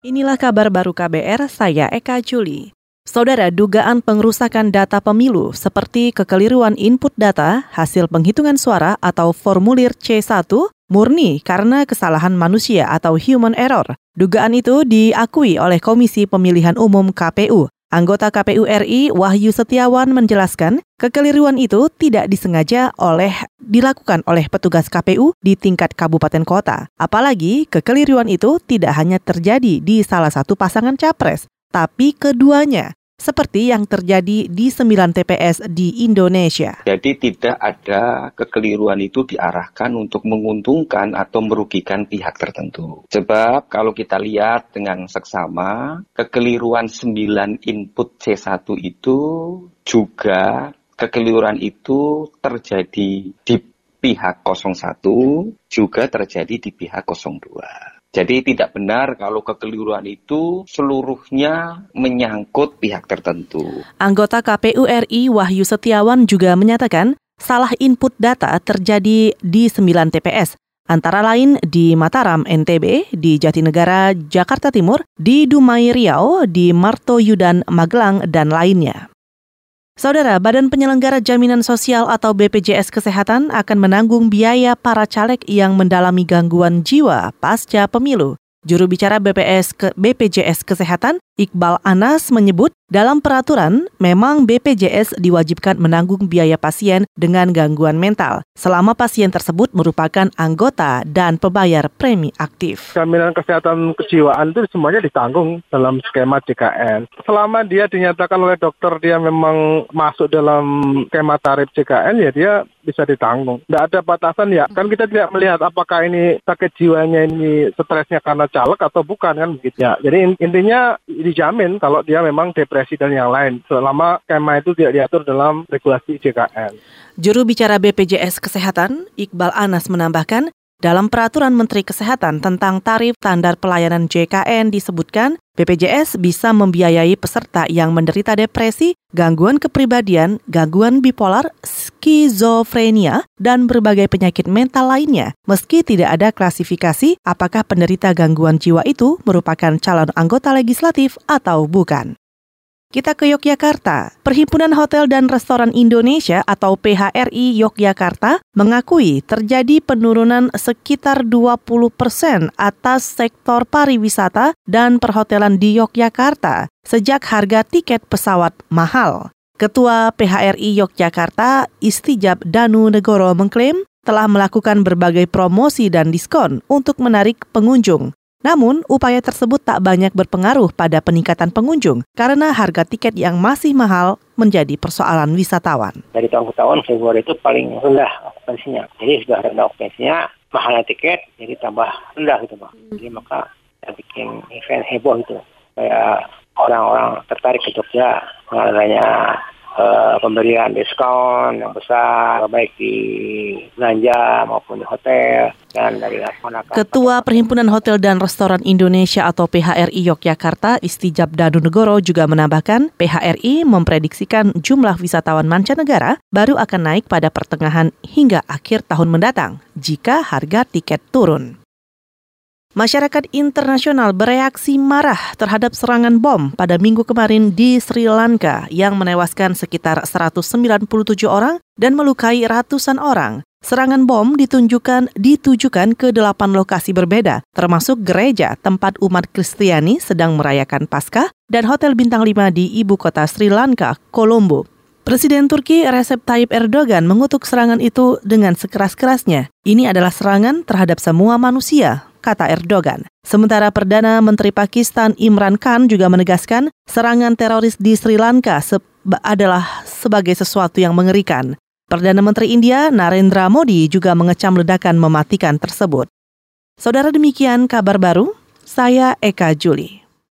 Inilah kabar baru KBR, saya Eka Juli. Saudara, dugaan pengerusakan data pemilu seperti kekeliruan input data, hasil penghitungan suara atau formulir C1 murni karena kesalahan manusia atau human error. Dugaan itu diakui oleh Komisi Pemilihan Umum KPU. Anggota KPU RI Wahyu Setiawan menjelaskan, kekeliruan itu tidak disengaja oleh dilakukan oleh petugas KPU di tingkat kabupaten kota. Apalagi kekeliruan itu tidak hanya terjadi di salah satu pasangan capres, tapi keduanya seperti yang terjadi di 9 TPS di Indonesia. Jadi tidak ada kekeliruan itu diarahkan untuk menguntungkan atau merugikan pihak tertentu. Sebab kalau kita lihat dengan seksama, kekeliruan 9 input C1 itu juga kekeliruan itu terjadi di pihak 01 juga terjadi di pihak 02. Jadi tidak benar kalau kekeliruan itu seluruhnya menyangkut pihak tertentu. Anggota KPU RI Wahyu Setiawan juga menyatakan salah input data terjadi di 9 TPS, antara lain di Mataram, NTB, di Jatinegara, Jakarta Timur, di Dumai Riau, di Marto Yudan, Magelang, dan lainnya. Saudara, Badan Penyelenggara Jaminan Sosial atau BPJS Kesehatan akan menanggung biaya para caleg yang mendalami gangguan jiwa pasca pemilu. Juru bicara BPS ke BPJS Kesehatan Iqbal Anas menyebut dalam peraturan memang BPJS diwajibkan menanggung biaya pasien dengan gangguan mental selama pasien tersebut merupakan anggota dan pembayar premi aktif. Jaminan kesehatan kejiwaan itu semuanya ditanggung dalam skema JKN. Selama dia dinyatakan oleh dokter dia memang masuk dalam skema tarif JKN ya dia bisa ditanggung. Tidak ada batasan ya. Kan kita tidak melihat apakah ini sakit jiwanya ini stresnya karena caleg atau bukan kan begitu ya. Jadi intinya dijamin kalau dia memang depresi dan yang lain selama skema itu tidak diatur dalam regulasi JKN. Juru bicara BPJS Kesehatan, Iqbal Anas menambahkan, dalam peraturan Menteri Kesehatan tentang tarif standar pelayanan JKN disebutkan BPJS bisa membiayai peserta yang menderita depresi, gangguan kepribadian, gangguan bipolar, skizofrenia, dan berbagai penyakit mental lainnya, meski tidak ada klasifikasi apakah penderita gangguan jiwa itu merupakan calon anggota legislatif atau bukan. Kita ke Yogyakarta. Perhimpunan Hotel dan Restoran Indonesia atau PHRI Yogyakarta mengakui terjadi penurunan sekitar 20 persen atas sektor pariwisata dan perhotelan di Yogyakarta sejak harga tiket pesawat mahal. Ketua PHRI Yogyakarta Istijab Danu Negoro mengklaim telah melakukan berbagai promosi dan diskon untuk menarik pengunjung. Namun, upaya tersebut tak banyak berpengaruh pada peningkatan pengunjung karena harga tiket yang masih mahal menjadi persoalan wisatawan. Dari tahun ke tahun, Februari itu paling rendah okupansinya. Jadi sudah rendah okupansinya, mahalnya tiket jadi tambah rendah gitu Pak. Jadi maka kita bikin event heboh itu. Kayak orang-orang tertarik ke Jogja mengenai uh, pemberian diskon yang besar baik di belanja maupun di hotel dan dari. Ketua Perhimpunan Hotel dan Restoran Indonesia atau PHRI Yogyakarta Istijab Negoro juga menambahkan PHRI memprediksikan jumlah wisatawan mancanegara baru akan naik pada pertengahan hingga akhir tahun mendatang jika harga tiket turun. Masyarakat internasional bereaksi marah terhadap serangan bom pada minggu kemarin di Sri Lanka yang menewaskan sekitar 197 orang dan melukai ratusan orang. Serangan bom ditunjukkan ditujukan ke delapan lokasi berbeda, termasuk gereja tempat umat Kristiani sedang merayakan Paskah dan hotel bintang 5 di ibu kota Sri Lanka, Colombo. Presiden Turki Recep Tayyip Erdogan mengutuk serangan itu dengan sekeras-kerasnya. Ini adalah serangan terhadap semua manusia, kata Erdogan. Sementara Perdana Menteri Pakistan Imran Khan juga menegaskan serangan teroris di Sri Lanka se adalah sebagai sesuatu yang mengerikan. Perdana Menteri India Narendra Modi juga mengecam ledakan mematikan tersebut. Saudara demikian kabar baru, saya Eka Juli.